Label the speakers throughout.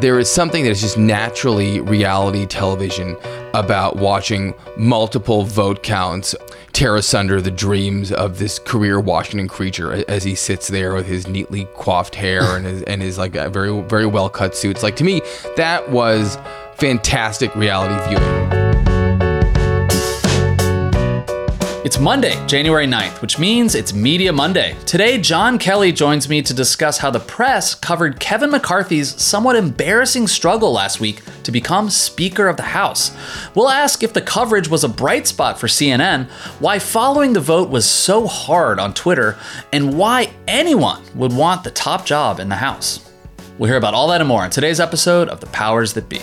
Speaker 1: There is something that is just naturally reality television about watching multiple vote counts tear asunder the dreams of this career Washington creature as he sits there with his neatly coiffed hair and his and his like very very well cut suits. Like to me, that was fantastic reality viewing.
Speaker 2: It's Monday, January 9th, which means it's Media Monday. Today, Jon Kelly joins me to discuss how the press covered Kevin McCarthy's somewhat embarrassing struggle last week to become Speaker of the House. We'll ask if the coverage was a bright spot for CNN, why following the vote was so hard on Twitter, and why anyone would want the top job in the House. We'll hear about all that and more in today's episode of The Powers That Be.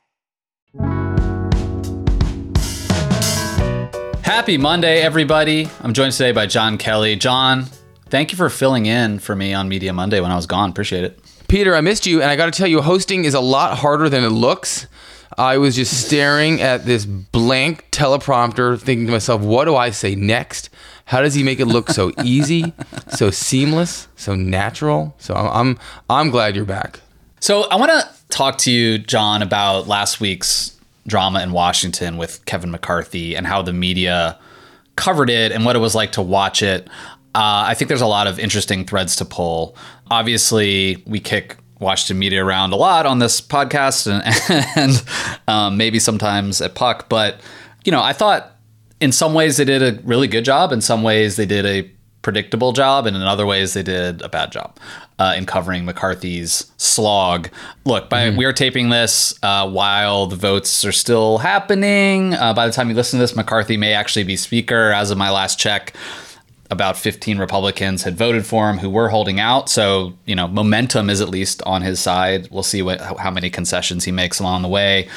Speaker 2: Happy Monday, everybody. I'm joined today by Jon Kelly. Jon, thank you for filling in for me on Media Monday when I was gone. Appreciate it.
Speaker 1: Peter, I missed you, and I got to tell you, hosting is a lot harder than it looks. I was just staring at this blank teleprompter, thinking to myself, what do I say next? How does he make it look so easy, so seamless, so natural? So I'm, I'm, I'm glad you're back.
Speaker 2: So I want to talk to you, Jon, about last week's drama in Washington with Kevin McCarthy and how the media covered it and what it was like to watch it. Uh, I think there's a lot of interesting threads to pull. Obviously, we kick Washington media around a lot on this podcast and, and um, maybe sometimes at Puck, but you know, I thought in some ways they did a really good job. In some ways they did a predictable job, and in other ways they did a bad job uh, in covering McCarthy's slog. Look, by, mm-hmm. we are taping this uh, while the votes are still happening. Uh, by the time you listen to this, McCarthy may actually be speaker. As of my last check, about 15 Republicans had voted for him who were holding out. So, you know, momentum is at least on his side. We'll see what, how many concessions he makes along the way.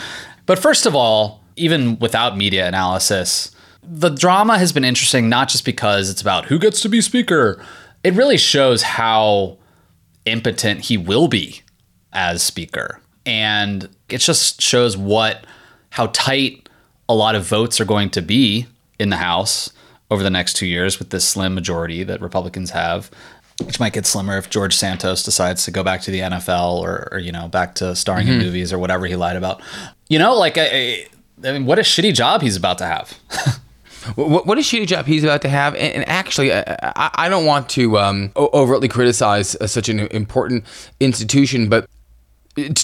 Speaker 2: But first of all, even without media analysis, the drama has been interesting not just because it's about who gets to be speaker. It really shows how impotent he will be as speaker. And it just shows what how tight a lot of votes are going to be in the House over the next two years with this slim majority that Republicans have, which might get slimmer if George Santos decides to go back to the NFL or, or you know back to starring mm-hmm. in movies or whatever he lied about. You know, like I, I mean, what a shitty job he's about to have.
Speaker 1: what, what a shitty job he's about to have. And, and actually, I, I, don't want to um, overtly criticize uh, such an important institution, but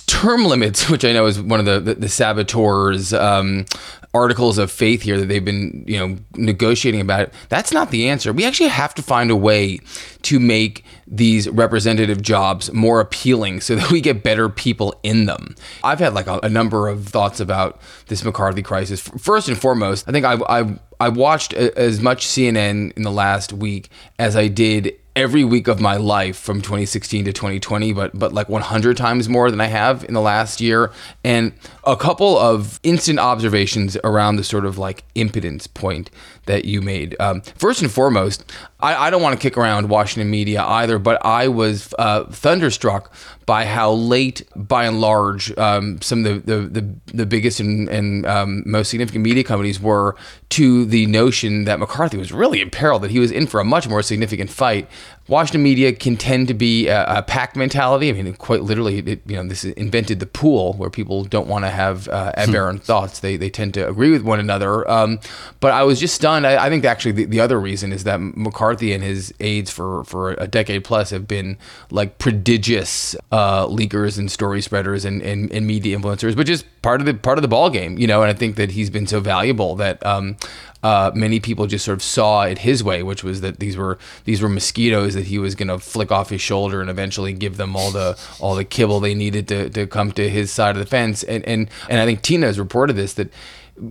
Speaker 1: term limits, which I know is one of the the, the saboteurs' um, articles of faith here that they've been you know negotiating about it. That's not the answer. We actually have to find a way to make these representative jobs more appealing so that we get better people in them. I've had like a, a number of thoughts about this McCarthy crisis. First and foremost, I think I I I watched as much CNN in the last week as I did every week of my life from 2016 to 2020 but but like 100 times more than I have in the last year. And a couple of instant observations around the sort of like impotence point that you made. Um, first and foremost I, I don't want to kick around Washington media either but I was uh, thunderstruck by how late by and large um, some of the, the, the, the biggest and, and um, most significant media companies were to the notion that McCarthy was really in peril that he was in for a much more significant fight Washington media can tend to be a, a pack mentality. I mean, quite literally, it, you know, this invented the pool where people don't want to have uh, hmm. aberrant thoughts. They, they tend to agree with one another. Um, but I was just stunned. I, I think actually the, the, other reason is that McCarthy and his aides for, for a decade plus have been like prodigious uh, leakers and story spreaders and, and, and, media influencers, which is part of the part of the ball game, you know. And I think that he's been so valuable that um, uh, many people just sort of saw it his way, which was that these were these were mosquitoes that he was going to flick off his shoulder and eventually give them all the all the kibble they needed to, to come to his side of the fence. And and and I think Tina has reported this that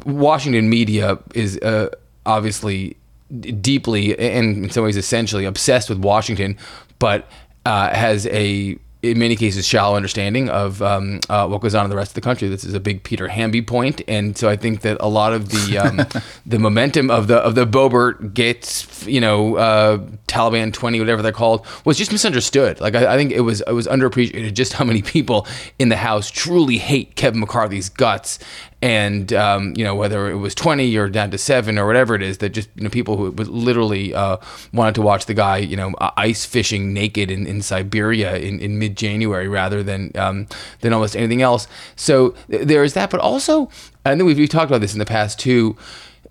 Speaker 1: Washington media is. Uh, obviously deeply and in some ways essentially obsessed with Washington, but uh, has a in many cases shallow understanding of um, uh, what goes on in the rest of the country. This is a big Peter Hamby point, and so I think that a lot of the um, the momentum of the of the Boebert Gaetz, you know, uh, Taliban twenty, whatever they're called, was just misunderstood. Like I, I, think it was it was underappreciated just how many people in the House truly hate Kevin McCarthy's guts, and um, you know whether it was 20 or down to seven or whatever it is that just you know people who literally uh, wanted to watch the guy you know ice fishing naked in, in Siberia in, in mid January rather than um, than almost anything else. So th- there is that, but also I think we've, we've talked about this in the past too.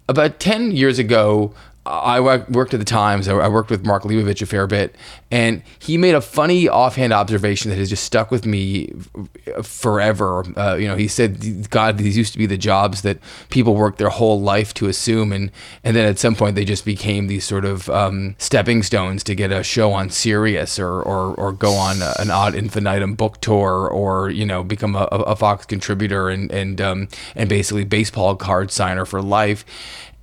Speaker 1: About 10 years ago, I worked at the Times. I worked with Mark Leibovich a fair bit, and he made a funny offhand observation that has just stuck with me forever. Uh, you know, he said, "God, these used to be the jobs that people worked their whole life to assume, and and then at some point they just became these sort of um, stepping stones to get a show on Sirius or or, or go on an odd infinitum book tour or you know become a, a Fox contributor and and um, and basically baseball card signer for life."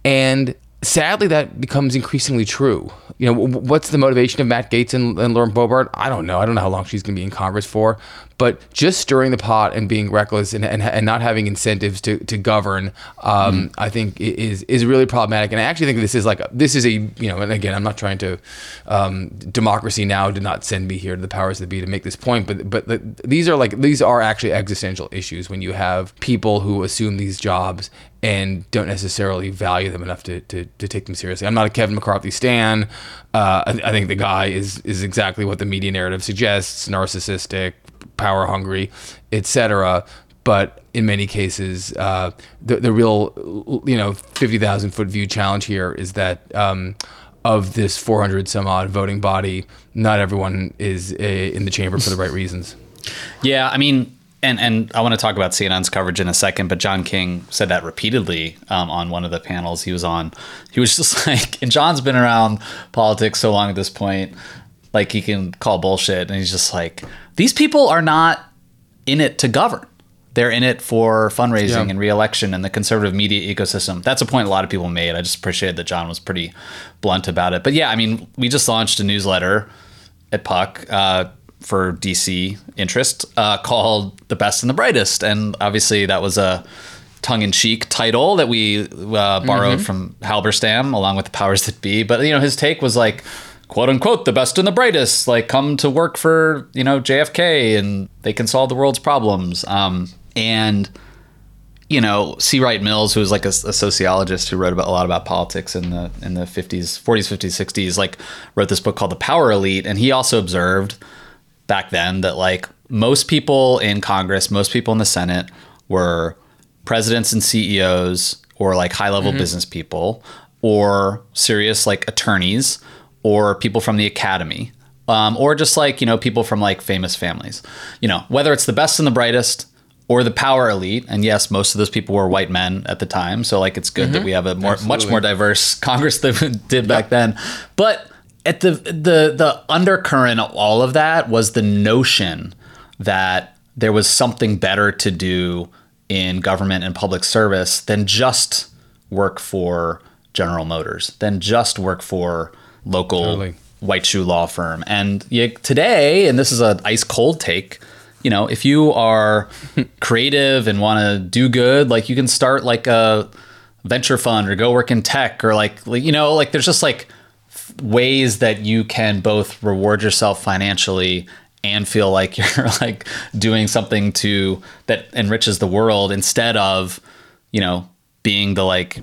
Speaker 1: And sadly, that becomes increasingly true. You know, what's the motivation of Matt Gaetz and, and Lauren Boebert? I don't know. I don't know how long she's going to be in Congress for. But just stirring the pot and being reckless and, and, and not having incentives to, to govern, um, mm. I think is is really problematic. And I actually think this is like a, this is a you know. And again, I'm not trying to um, democracy now did not send me here to the powers that be to make this point. But but the, these are like these are actually existential issues when you have people who assume these jobs and don't necessarily value them enough to, to, to take them seriously. I'm not a Kevin McCarthy stan. Uh, I, I, think the guy is is exactly what the media narrative suggests: narcissistic, power hungry, etc. But in many cases, uh, the the real you know fifty thousand foot view challenge here is that. Um, of this 400 some odd voting body, not everyone is a, in the chamber for the right reasons.
Speaker 2: Yeah, I mean, and and I want to talk about CNN's coverage in a second, but John King said that repeatedly um, on one of the panels he was on. He was just like, and John's been around politics so long at this point, like he can call bullshit, and he's just like, these people are not in it to govern. They're in it for fundraising yeah. and reelection and the conservative media ecosystem. That's a point a lot of people made. I just appreciated that John was pretty blunt about it. But yeah, I mean, we just launched a newsletter at Puck. Uh, for DC interest uh, called The Best and the Brightest. And obviously, that was a tongue in cheek title that we uh, borrowed mm-hmm. from Halberstam along with the powers that be. But, you know, his take was like, quote unquote, the best and the brightest, like come to work for, you know, JFK and they can solve the world's problems. Um, and, you know, C. Wright Mills, who was like a, a, sociologist who wrote about a lot about politics in the in the 50s, 40s, 50s, 60s, like wrote this book called The Power Elite. And he also observed back then that like most people in Congress, most people in the Senate were presidents and CEOs or like high level mm-hmm. business people or serious like attorneys or people from the academy. Um, or just like you know people from like famous families you know whether it's the best and the brightest or the power elite and yes most of those people were white men at the time so like it's good mm-hmm. that we have a more Absolutely. much more diverse congress than we did back then but at the the the undercurrent of all of that was the notion that there was something better to do in government and public service than just work for General Motors, than just work for local totally. white shoe law firm. And you, today, and this is an ice cold take, you know, if you are creative and want to do good, like you can start like a venture fund or go work in tech or like, like you know, like there's just like ways that you can both reward yourself financially and feel like you're like doing something to that enriches the world instead of you know being the like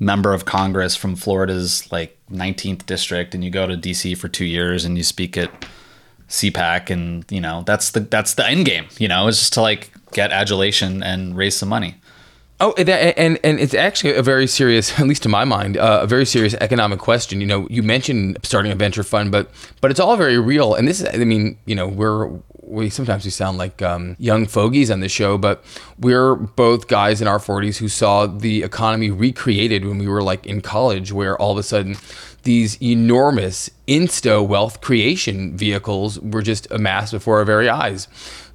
Speaker 2: member of congress from florida's like 19th district and you go to dc for two years and you speak at cpac and you know that's the that's the end game you know? Is just to like get adulation and raise some money
Speaker 1: Oh, and and it's actually a very serious, at least to my mind, uh, a very serious economic question. You know, you mentioned starting a venture fund, but but it's all very real. And this is, I mean, you know, we're we sometimes we sound like um, young fogies on the show, but we're both guys in our 40s who saw the economy recreated when we were like in college, where all of a sudden these enormous insta wealth creation vehicles were just amassed before our very eyes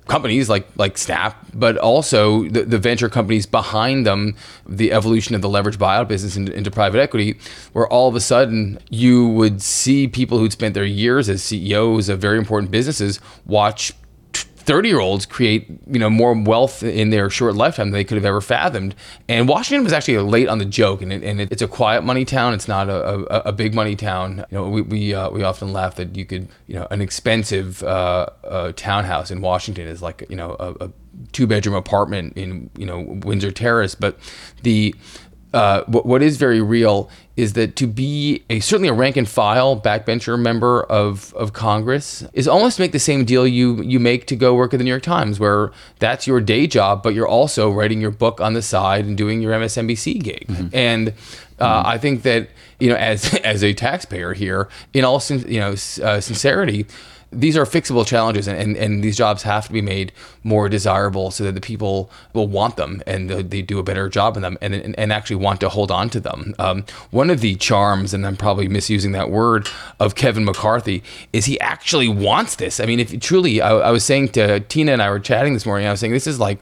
Speaker 1: companies like like Snap, but also the, the venture companies behind them, the evolution of the leverage buyout business into, into, private equity, where all of a sudden you would see people who'd spent their years as CEOs of very important businesses watch 30 year olds create you know more wealth in their short lifetime than they could have ever fathomed. And washington was actually late on the joke and, it, and it, it's a quiet money town. It's not a, a, a, big money town. You know we, we, uh, we often laugh that you could you know an expensive uh, uh, townhouse in washington is like you know a, a two bedroom apartment in you know windsor terrace. But the uh, what, what is very real is that to be a certainly a rank and file backbencher member of, of Congress is almost make the same deal you you make to go work at the New York Times, where that's your day job, but you're also writing your book on the side and doing your MSNBC gig. Mm-hmm. And uh, mm-hmm. I think that you know, as as a taxpayer here, in all you know uh, sincerity, these are fixable challenges and, and, and, these jobs have to be made more desirable so that the people will want them and they do a better job in them and, and, and actually want to hold on to them. Um, one of the charms, and I'm probably misusing that word, of Kevin McCarthy is he actually wants this. I mean, if truly, I, I was saying to Tina and I were chatting this morning, I was saying this is like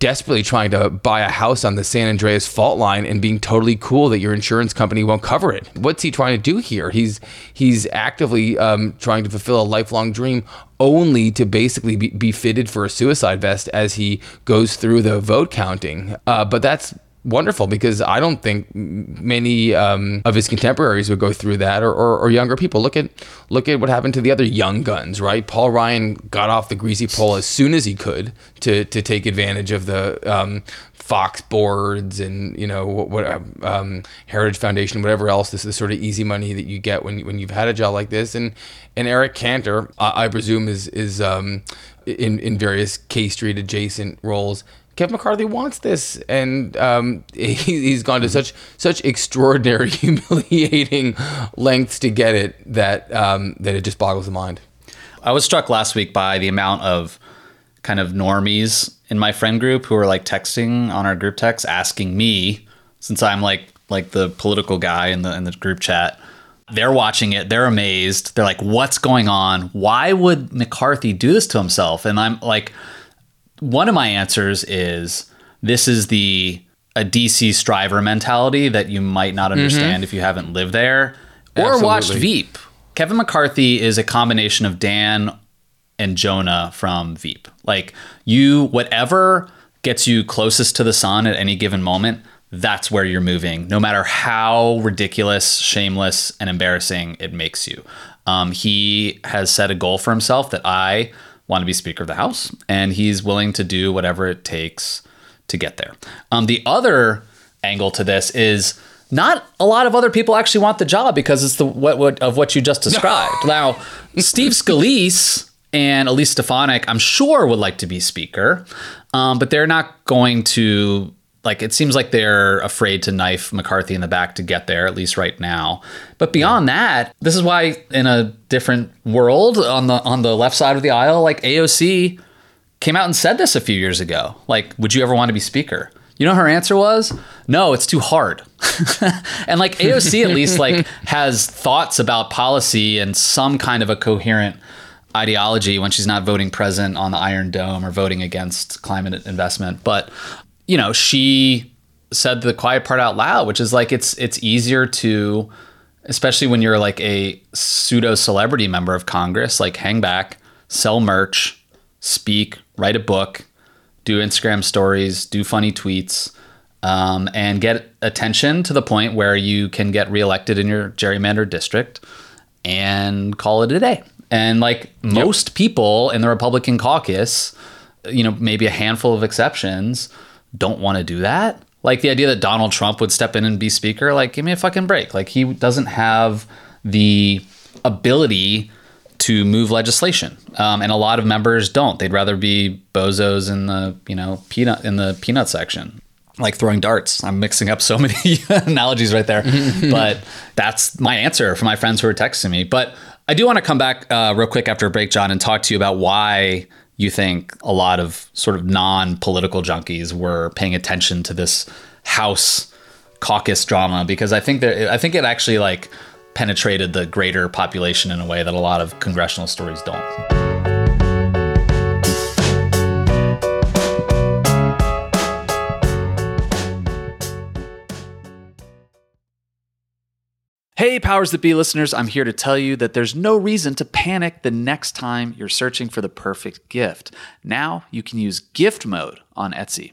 Speaker 1: desperately trying to buy a house on the San Andreas fault line and being totally cool that your insurance company won't cover it. What's he trying to do here? He's he's actively um, trying to fulfill a lifelong dream only to basically be, be, fitted for a suicide vest as he goes through the vote counting. Uh, but that's wonderful because I don't think many um, of his contemporaries would go through that or, or, or, younger people. Look at look at what happened to the other young guns, right? Paul Ryan got off the greasy pole as soon as he could to to take advantage of the um, Fox boards and you know what, what um, Heritage Foundation, whatever else. This is the sort of easy money that you get when when you've had a job like this. And and Eric Cantor, I, I presume, is is um, in in various K Street adjacent roles Kevin McCarthy wants this, and um, he, has gone to such such extraordinary, humiliating lengths to get it that um, that it just boggles the mind.
Speaker 2: I was struck last week by the amount of kind of normies in my friend group who were like texting on our group text asking me, since I'm like like the political guy in the in the group chat. They're watching it. They're amazed. They're like, "What's going on? Why would McCarthy do this to himself?" And I'm like one of my answers is this is the a DC striver mentality that you might not understand mm-hmm. if you haven't lived there or Absolutely. watched Veep. Kevin McCarthy is a combination of Dan and Jonah from Veep. Like you whatever gets you closest to the sun at any given moment, that's where you're moving, no matter how ridiculous, shameless, and embarrassing it makes you. Um, he has set a goal for himself that I want to be Speaker of the House, and he's willing to do whatever it takes to get there. Um, the other angle to this is not a lot of other people actually want the job because it's the what, what of what you just described. now, Steve Scalise and Elise Stefanik, I'm sure would like to be Speaker, um, but they're not going to like it seems like they're afraid to knife McCarthy in the back to get there, at least right now. But beyond that, this is why in a different world on the on the left side of the aisle, like AOC came out and said this a few years ago. Like, would you ever want to be speaker? You know her answer was, "No, it's too hard." and like AOC at least like has thoughts about policy and some kind of a coherent ideology when she's not voting present on the Iron Dome or voting against climate investment. But you know, she said the quiet part out loud, which is like it's it's easier to especially when you're like a pseudo celebrity member of Congress, like hang back, sell merch, speak, write a book, do Instagram stories, do funny tweets, um, and get attention to the point where you can get reelected in your gerrymandered district and call it a day. And like yep. most people in the Republican caucus, you know, maybe a handful of exceptions, don't want to do that. Like the idea that Donald Trump would step in and be speaker, like give me a fucking break. Like he doesn't have the ability to move legislation, um, and a lot of members don't. They'd rather be bozos in the you know peanut in the peanut section, like throwing darts. I'm mixing up so many analogies right there, but that's my answer for my friends who are texting me. But I do want to come back uh, real quick after a break, Jon, and talk to you about why you think a lot of sort of non-political junkies were paying attention to this House caucus drama because I think that I think it actually like penetrated the greater population in a way that a lot of congressional stories don't. Hey, Powers That Be listeners, I'm here to tell you that there's no reason to panic the next time you're searching for the perfect gift. Now you can use gift mode on Etsy.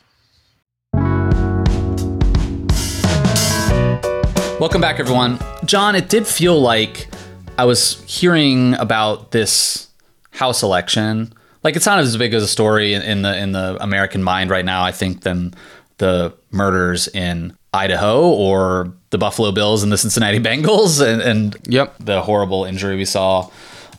Speaker 2: Welcome back, everyone. Jon, it did feel like I was hearing about this House election. Like it's not as big as a story in, in the in the American mind right now. I think than the murders in Idaho or the Buffalo Bills and the Cincinnati Bengals and, and
Speaker 1: Yep.
Speaker 2: the horrible injury we saw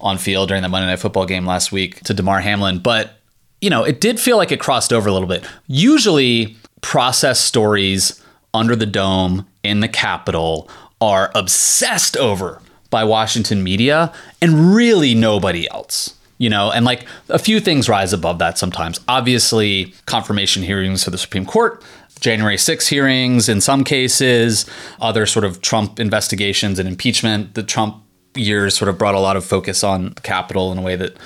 Speaker 2: on field during the Monday Night Football game last week to Damar Hamlin. But you know, it did feel like it crossed over a little bit. Usually, process stories under the dome in the Capitol are obsessed over by Washington media and really nobody else. You know, and like a few things rise above that sometimes. Obviously, confirmation hearings for the Supreme Court, January 6 hearings in some cases, other sort of Trump investigations and impeachment. The Trump years sort of brought a lot of focus on the Capitol in a way that,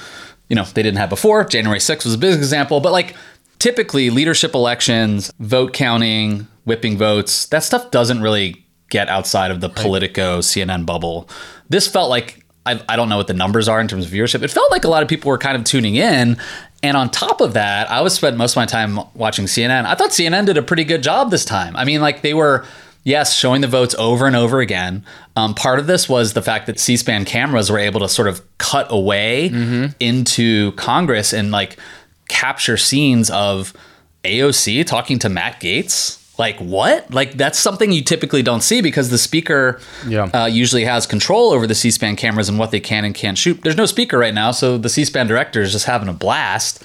Speaker 2: you know, they didn't have before. January 6 was a big example, but like typically leadership elections, vote counting, whipping votes, that stuff doesn't really get outside of the Politico CNN bubble. This felt like I, I don't know what the numbers are in terms of viewership. It felt like a lot of people were kind of tuning in. And on top of that, I was spent most of my time watching CNN. I thought CNN did a pretty good job this time. I mean, like they were, yes, showing the votes over and over again. Um, part of this was the fact that C-SPAN cameras were able to sort of cut away into Congress and like capture scenes of AOC talking to Matt Gaetz. Like what? Like that's something you typically don't see because the speaker
Speaker 1: Yeah.
Speaker 2: uh, usually has control over the C-SPAN cameras and what they can and can't shoot. There's no speaker right now, so the C-SPAN director is just having a blast.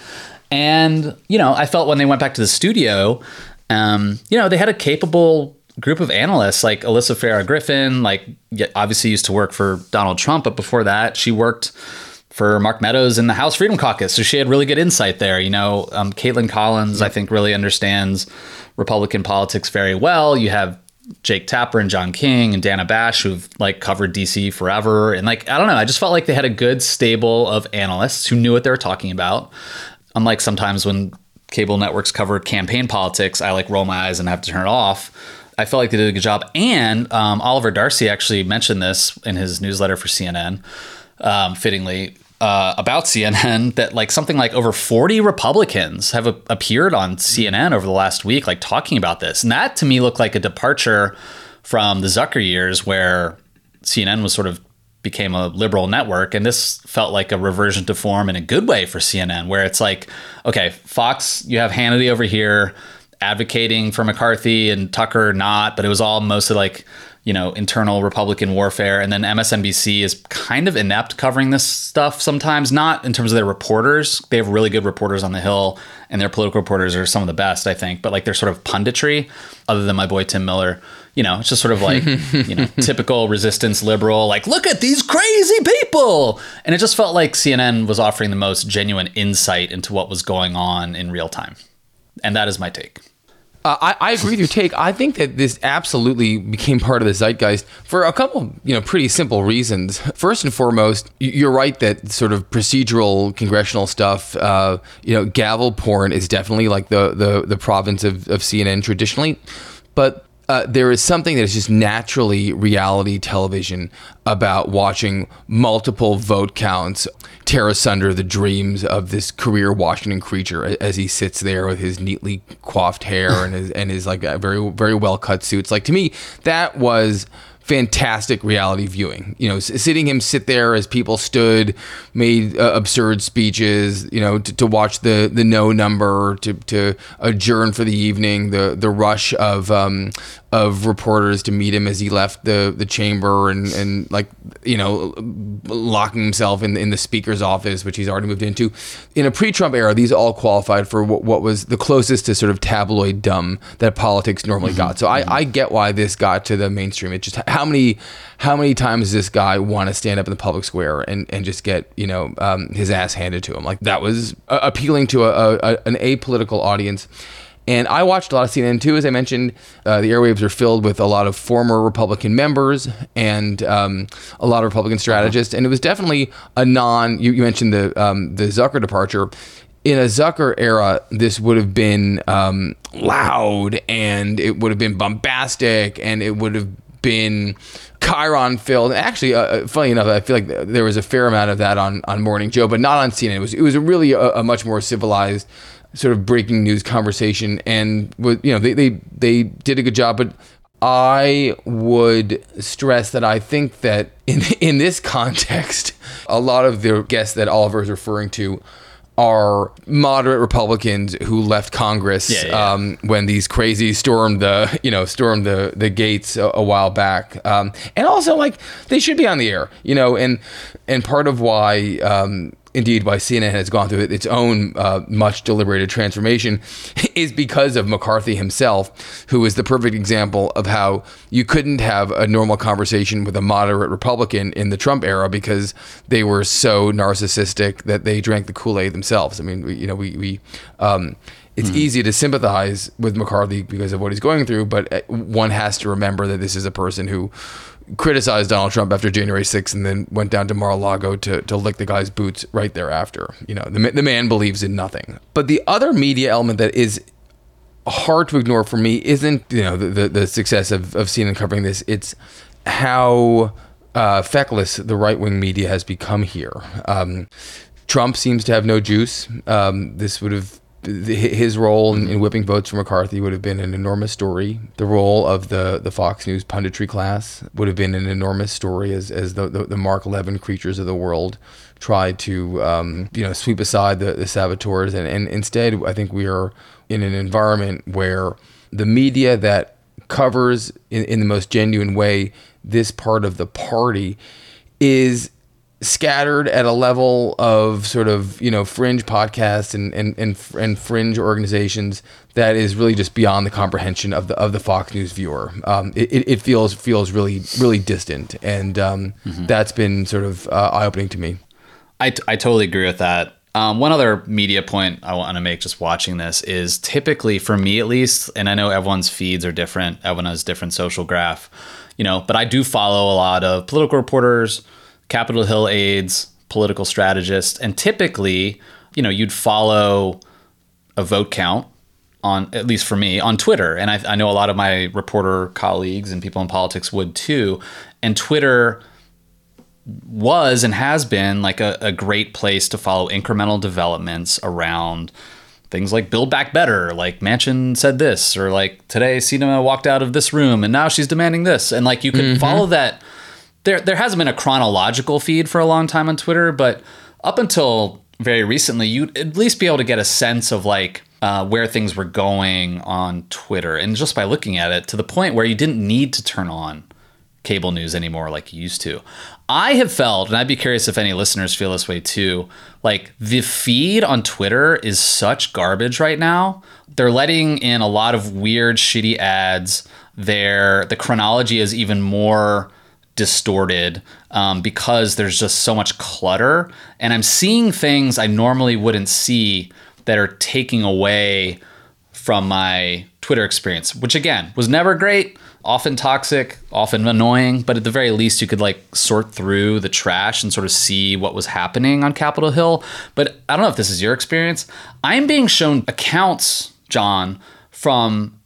Speaker 2: And you know, I felt when they went back to the studio, um, you know, they had a capable group of analysts like Alyssa Farah Griffin, like obviously used to work for Donald Trump, but before that, she worked for Mark Meadows in the House Freedom Caucus. So she had really good insight there. You know, um, Kaitlan Collins, I think, really understands Republican politics very well. You have Jake Tapper and John King and Dana Bash who've like covered DC forever. And like, I don't know, I just felt like they had a good stable of analysts who knew what they were talking about. Unlike sometimes when cable networks cover campaign politics, I like roll my eyes and have to turn it off. I felt like they did a good job. And um, Oliver Darcy actually mentioned this in his newsletter for CNN, um, fittingly. Uh, about CNN that like something like over 40 Republicans have a- appeared on CNN over the last week, like talking about this. And that to me looked like a departure from the Zucker years where CNN was sort of became a liberal network. And this felt like a reversion to form in a good way for CNN, where it's like, okay, Fox, you have Hannity over here advocating for McCarthy and Tucker not, but it was all mostly like, you know, internal Republican warfare. And then MSNBC is kind of inept covering this stuff sometimes, not in terms of their reporters. They have really good reporters on the Hill, and their political reporters are some of the best, I think. But like their sort of punditry, other than my boy Tim Miller, you know, it's just sort of like, you know, typical resistance liberal, like, look at these crazy people. And it just felt like CNN was offering the most genuine insight into what was going on in real time. And that is my take.
Speaker 1: Uh, I, I agree with your take. I think that this absolutely became part of the zeitgeist for a couple, you know, pretty simple reasons. First and foremost, you're right that sort of procedural congressional stuff, uh, you know, gavel porn is definitely like the the, the province of, of CNN traditionally. but uh, there is something that is just naturally reality television about watching multiple vote counts tear asunder the dreams of this career Washington creature as he sits there with his neatly coiffed hair and his and his like very very well cut suits. Like to me, that was fantastic reality viewing. You know, sitting him sit there as people stood, made uh, absurd speeches. You know, to, to, watch the the no number, to to adjourn for the evening, the the rush of um, of reporters to meet him as he left the the chamber and and like you know locking himself in in the speaker's office, which he's already moved into. In a pre-Trump era, these all qualified for what, what was the closest to sort of tabloid dumb that politics normally mm-hmm. got. So I, I get why this got to the mainstream. It just how many how many times does this guy want to stand up in the public square and, and just get you know um, his ass handed to him? Like that was uh, appealing to a, a, an apolitical audience. And I watched a lot of CNN too, as I mentioned. Uh, the airwaves are filled with a lot of former Republican members and um, a lot of Republican strategists. And it was definitely a non. You, you mentioned the um, the Zucker departure in a Zucker era, this would have been um, loud and it would have been bombastic and it would have been Chiron filled. Actually, uh, uh, funny enough, I feel like there was a fair amount of that on, on Morning Joe, but not on CNN. It was it was really a, a much more civilized sort of breaking news conversation, and you know they they they did a good job, but. I would stress that I think that in in this context, a lot of the guests that Oliver is referring to are moderate Republicans who left Congress yeah, yeah. Um, when these crazies stormed the you know stormed the the gates a, a while back, um, and also like they should be on the air, you know, and and part of why um, indeed why CNN has gone through its own uh, much deliberated transformation is because of McCarthy himself, who is the perfect example of how you couldn't have a normal conversation with a moderate Republican in the Trump era because they were so narcissistic that they drank the Kool Aid themselves. I mean, you know, we, we um, it's mm. easy to sympathize with McCarthy because of what he's going through, but uh, one has to remember that this is a person who criticized Donald Trump after January 6th and then went down to Mar-a-Lago to, to lick the guy's boots right thereafter. You know, the, the man believes in nothing. But the other media element that is hard to ignore for me isn't, you know, the, the, the success of, of CNN covering this. It's how uh, feckless the right-wing media has become here. Um, Trump seems to have no juice. Um, this would have his role in, in, whipping votes for McCarthy would have been an enormous story. The role of the, the Fox News punditry class would have been an enormous story as, as the, the, the Mark Levin creatures of the world tried to um, you know sweep aside the, the saboteurs. And, and instead, I think we are in an environment where the media that covers in, in the most genuine way this part of the party is scattered at a level of sort of you know fringe podcasts and and and, and fringe organizations that is really just beyond the comprehension of the of the Fox News viewer. Um, it, it feels feels really really distant, and um, mm-hmm. that's been sort of uh, eye opening to me.
Speaker 2: I, t- I totally agree with that. Um, one other media point I want to make just watching this is typically for me at least, and I know everyone's feeds are different. Everyone has different social graph, you know, but I do follow a lot of political reporters Capitol Hill aides, political strategists, and typically, you know, you'd follow a vote count on at least for me on Twitter, and I, I know a lot of my reporter colleagues and people in politics would too. And Twitter was and has been like a, a great place to follow incremental developments around things like build back better like Manchin said this or like today Sinema walked out of this room and now she's demanding this and like you can mm-hmm. follow that there there hasn't been a chronological feed for a long time on Twitter, but up until very recently, you'd at least be able to get a sense of like uh, where things were going on Twitter, and just by looking at it, to the point where you didn't need to turn on cable news anymore like you used to. I have felt, and I'd be curious if any listeners feel this way too. Like the feed on Twitter is such garbage right now. They're letting in a lot of weird, shitty ads. There, the chronology is even more distorted um, because there's just so much clutter. And I'm seeing things I normally wouldn't see that are taking away from my Twitter experience, which again was never great, often toxic, often annoying, but at the very least you could like sort through the trash and sort of see what was happening on Capitol Hill. But I don't know if this is your experience. I'm being shown accounts, Jon, from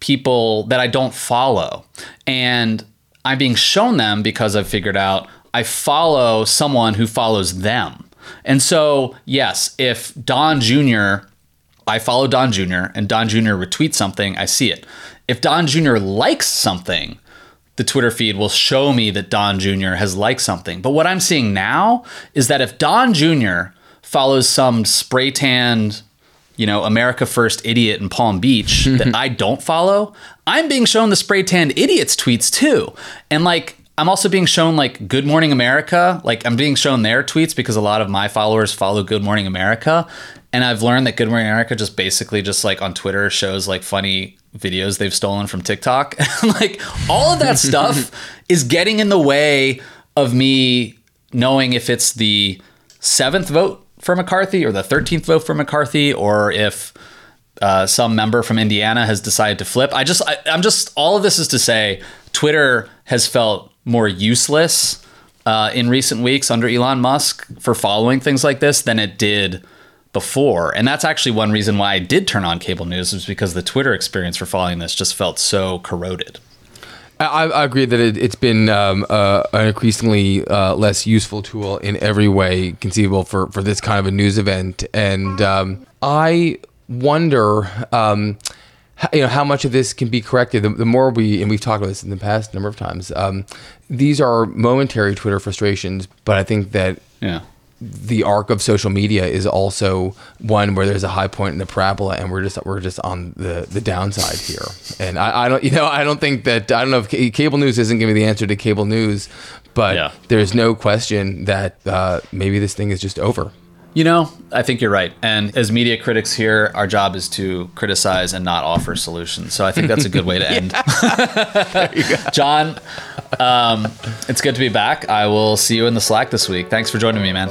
Speaker 2: people that I don't follow. And I'm being shown them because I've figured out I follow someone who follows them. And so, yes, if Don Jr., I follow Don Jr., and Don Jr. retweets something, I see it. If Don Jr. likes something, the Twitter feed will show me that Don Jr. has liked something. But what I'm seeing now is that if Don Jr. follows some spray tanned, you know, America First idiot in Palm Beach that I don't follow, I'm being shown the spray tanned idiots tweets too. And like, I'm also being shown like Good Morning America. Like, I'm being shown their tweets because a lot of my followers follow Good Morning America. And I've learned that Good Morning America just basically just like on Twitter shows like funny videos they've stolen from TikTok. like all of that stuff is getting in the way of me knowing if it's the seventh vote for McCarthy or the 13th vote for McCarthy or if uh, some member from Indiana has decided to flip. I just, I, I'm just, all of this is to say Twitter has felt more useless uh, in recent weeks under Elon Musk for following things like this than it did before. And that's actually one reason why I did turn on cable news was because the Twitter experience for following this just felt so corroded.
Speaker 1: I, I agree that it, has been um, uh, an increasingly uh, less useful tool in every way conceivable for, for this kind of a news event. And um, I wonder, um, how, you know, how much of this can be corrected. The, the, more we, and we've talked about this in the past number of times, um, these are momentary Twitter frustrations, but I think that
Speaker 2: yeah
Speaker 1: the arc of social media is also one where there's a high point in the parabola and we're just we're just on the the downside here. And I, I don't you know I don't think that I don't know if c- cable news isn't giving me the answer to cable news but yeah. there's no question that uh, maybe this thing is just over.
Speaker 2: You know I think you're right. And as media critics here our job is to criticize and not offer solutions. So I think that's a good way to end. Jon um, it's good to be back. I will see you in the Slack this week. Thanks for joining me man